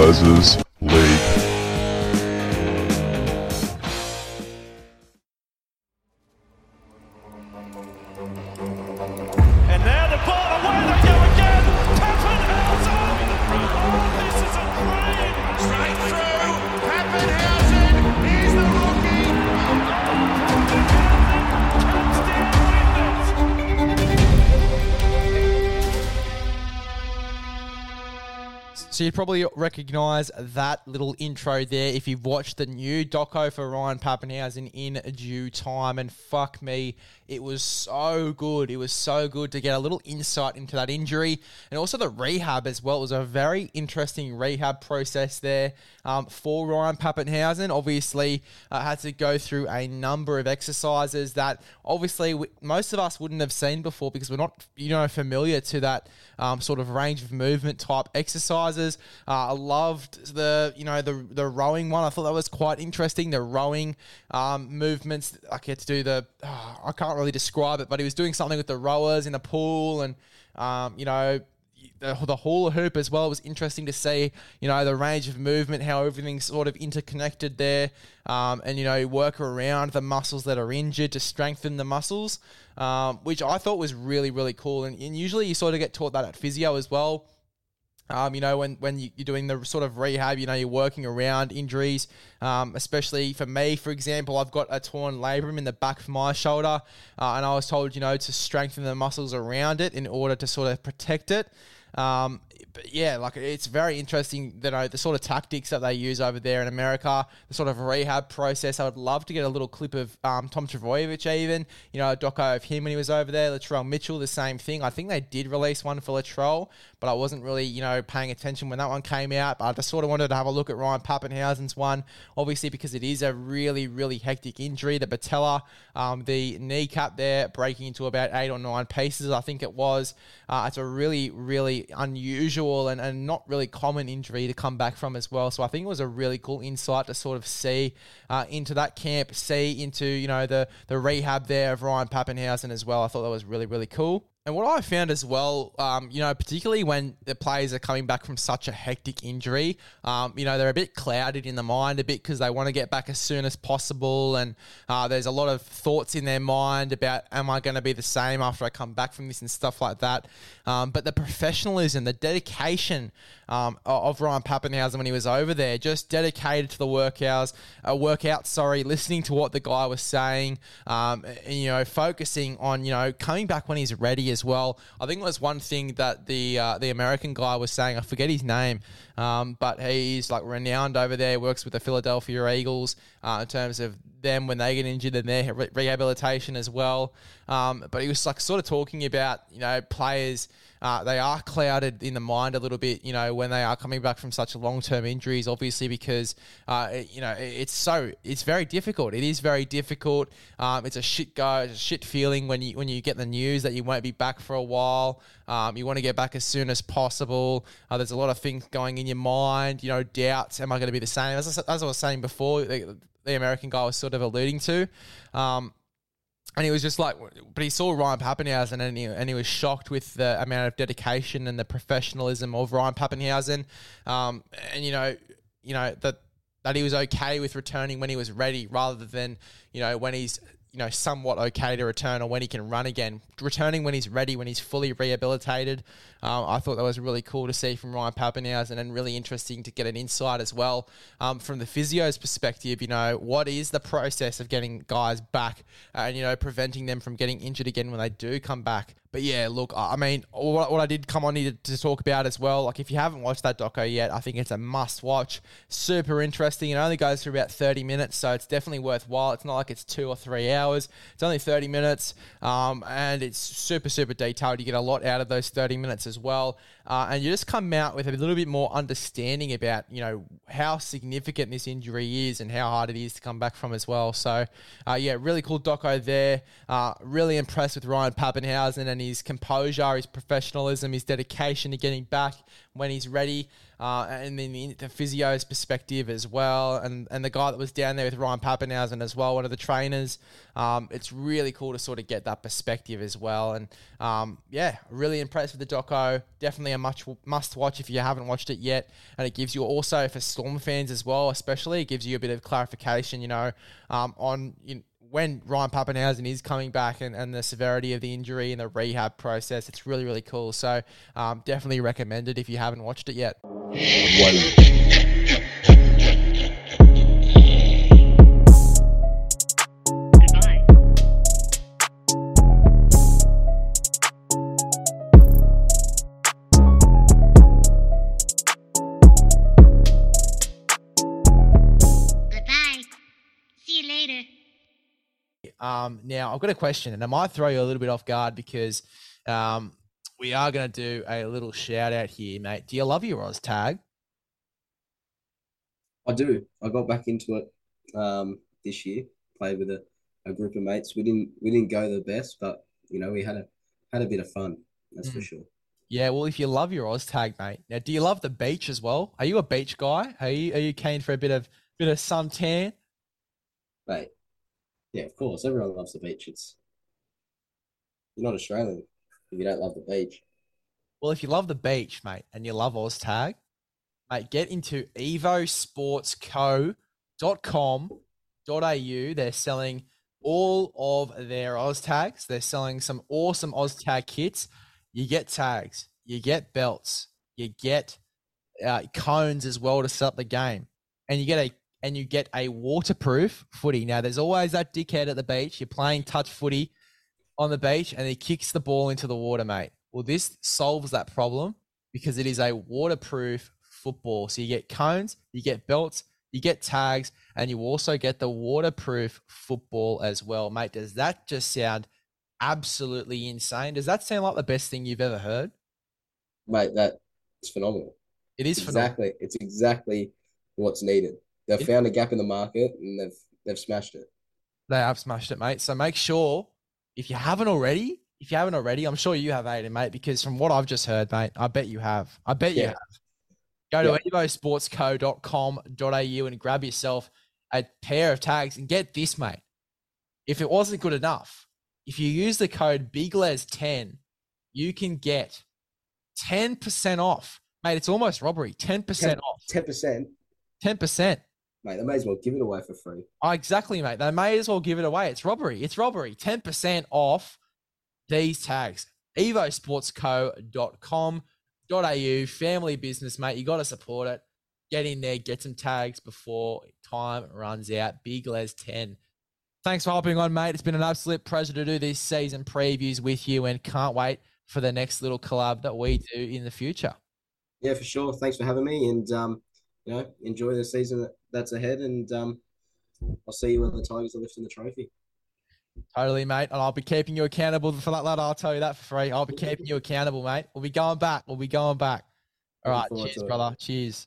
Les's So you'd probably recognise that little intro there if you've watched the new doco for Ryan Papenhuyzen in due time. And fuck me, it was so good. It was so good to get a little insight into that injury and also the rehab as well. It was a very interesting rehab process there um, for Ryan Papenhuyzen. Obviously, uh, had to go through a number of exercises that obviously we, most of us wouldn't have seen before because we're not, you know, familiar to that um, sort of range of movement type exercises. Uh, I loved the, you know, the the rowing one. I thought that was quite interesting. The rowing um, movements. I get to do the. I can't really describe it, but he was doing something with the rowers in the pool, and um, you know, the, the hula hoop as well. It was interesting to see, you know, the range of movement, how everything's sort of interconnected there, um, and you know, work around the muscles that are injured to strengthen the muscles, um, which I thought was really really cool. And, and usually you sort of get taught that at physio as well. Um, you know, when, when you, you're doing the sort of rehab, you know, you're working around injuries, um, especially for me, for example, I've got a torn labrum in the back of my shoulder, uh, and I was told, you know, to strengthen the muscles around it in order to sort of protect it. Um, but yeah, like it's very interesting you know the sort of tactics that they use over there in America, the sort of rehab process. I would love to get a little clip of um, Tom Trbojevic, even you know, a doco of him when he was over there. Latrell Mitchell, the same thing. I think they did release one for Latrell, but I wasn't really you know paying attention when that one came out. But I just sort of wanted to have a look at Ryan Papenhuyzen's one, obviously because it is a really really hectic injury. The patella, um, the kneecap there breaking into about eight or nine pieces, I think it was. Uh, it's a really really unusual and, and not really common injury to come back from as well. So I think it was a really cool insight to sort of see uh, into that camp, see into you know the the rehab there of Ryan Papenhuyzen as well. I thought that was really really cool. And what I found as well, um, you know, particularly when the players are coming back from such a hectic injury, um, you know, they're a bit clouded in the mind a bit because they want to get back as soon as possible. And uh, there's a lot of thoughts in their mind about, am I going to be the same after I come back from this and stuff like that. Um, but the professionalism, the dedication um, of Ryan Papenhuyzen when he was over there, just dedicated to the workouts, uh, workout, sorry, listening to what the guy was saying, um, and, you know, focusing on, you know, coming back when he's ready as well. I think it was one thing that the uh, the American guy was saying. I forget his name, um, but he's like renowned over there. Works with the Philadelphia Eagles uh, in terms of them when they get injured and their re- rehabilitation as well. Um, but he was like sort of talking about you know players. Uh, they are clouded in the mind a little bit, you know, when they are coming back from such long term injuries, obviously, because, uh, it- you know, it- it's so, it's very difficult. It is very difficult. Um, it's a shit go, a shit feeling when you, when you get the news that you won't be back for a while. Um, you want to get back as soon as possible. Uh, there's a lot of things going in your mind, you know, doubts. Am I going to be the same? As I, as I was saying before, the, the American guy was sort of alluding to. Um, and he was just like, but he saw Ryan Papenhuyzen and he, and he was shocked with the amount of dedication and the professionalism of Ryan Papenhuyzen. Um, and you know, you know that that he was okay with returning when he was ready, rather than you know when he's you know somewhat okay to return or when he can run again. Returning when he's ready, when he's fully rehabilitated. Um, I thought that was really cool to see from Ryan Papenhuyzen and really interesting to get an insight as well um, from the physio's perspective. You know, what is the process of getting guys back and you know preventing them from getting injured again when they do come back. But yeah, look, I mean, what, what I did come on here to, to talk about as well, like if you haven't watched that doco yet, I think it's a must watch. Super interesting. It only goes for about 30 minutes, so it's definitely worthwhile. It's not like it's two or three hours. It's only 30 minutes, um, and it's super, super detailed. You get a lot out of those 30 minutes as well. Uh, and you just come out with a little bit more understanding about, you know, how significant this injury is and how hard it is to come back from as well. So, uh, yeah, really cool doco there. Uh, really impressed with Ryan Papenhuyzen and his composure, his professionalism, his dedication to getting back when he's ready, uh, and then the, the physio's perspective as well, and and the guy that was down there with Ryan Papenhuyzen as well, one of the trainers. Um, it's really cool to sort of get that perspective as well, and um, yeah, really impressed with the doco. Definitely a much must watch if you haven't watched it yet, and it gives you also for Storm fans as well, especially it gives you a bit of clarification, you know, um, on you know, when Ryan Papenhuyzen is coming back and, and the severity of the injury and the rehab process, it's really, really cool. So um, definitely recommend it if you haven't watched it yet. Um, now, I've got a question, and I might throw you a little bit off guard because um, we are going to do a little shout out here, mate. Do you love your Oz tag? I do. I got back into it um, this year. Played with a, a group of mates. We didn't we didn't go the best, but you know we had a had a bit of fun. That's mm. for sure. Yeah, well, if you love your Oz tag, mate. Now, do you love the beach as well? Are you a beach guy? Are you are you keen for a bit of bit of suntan? Mate, yeah, of course. Everyone loves the beach. It's you're not Australian if you don't love the beach. Well, if you love the beach, mate, and you love OzTag, mate, get into evosportsco.com.au. They're selling all of their OzTags. They're selling some awesome OzTag kits. You get tags, you get belts, you get uh, cones as well to set up the game, and you get a and you get a waterproof footy. Now, there's always that dickhead at the beach. You're playing touch footy on the beach and he kicks the ball into the water, mate. Well, this solves that problem because it is a waterproof football. So you get cones, you get belts, you get tags, and you also get the waterproof football as well, mate. Does that just sound absolutely insane? Does that sound like the best thing you've ever heard? Mate, that's phenomenal. It is exactly. Phenomenal. It's exactly what's needed. They've found a gap in the market and they've they've smashed it. They have smashed it, mate. So make sure if you haven't already, if you haven't already, I'm sure you have, Aiden, mate, because from what I've just heard, mate, I bet you have. I bet yeah. you have. Go to yeah. evosportsco.com.au and grab yourself a pair of tags and get this, mate. If it wasn't good enough, if you use the code BIGLES10, you can get 10% off. Mate, it's almost robbery. 10%, 10 off. 10%. 10%. Mate, they may as well give it away for free. Oh, exactly, mate. They may as well give it away. It's robbery. It's robbery. 10% off these tags. evosportsco.com.au. Family business, mate. You got to support it. Get in there, get some tags before time runs out. Big Les 10. Thanks for hopping on, mate. It's been an absolute pleasure to do these season previews with you and can't wait for the next little collab that we do in the future. Yeah, for sure. Thanks for having me. And, um, you know, enjoy the season that's ahead, and um, I'll see you when the Tigers are lifting the trophy. Totally, mate. And I'll be keeping you accountable for that, lad. I'll tell you that for free. I'll be keeping you accountable, mate. We'll be going back. We'll be going back. All right. Cheers, brother. Cheers.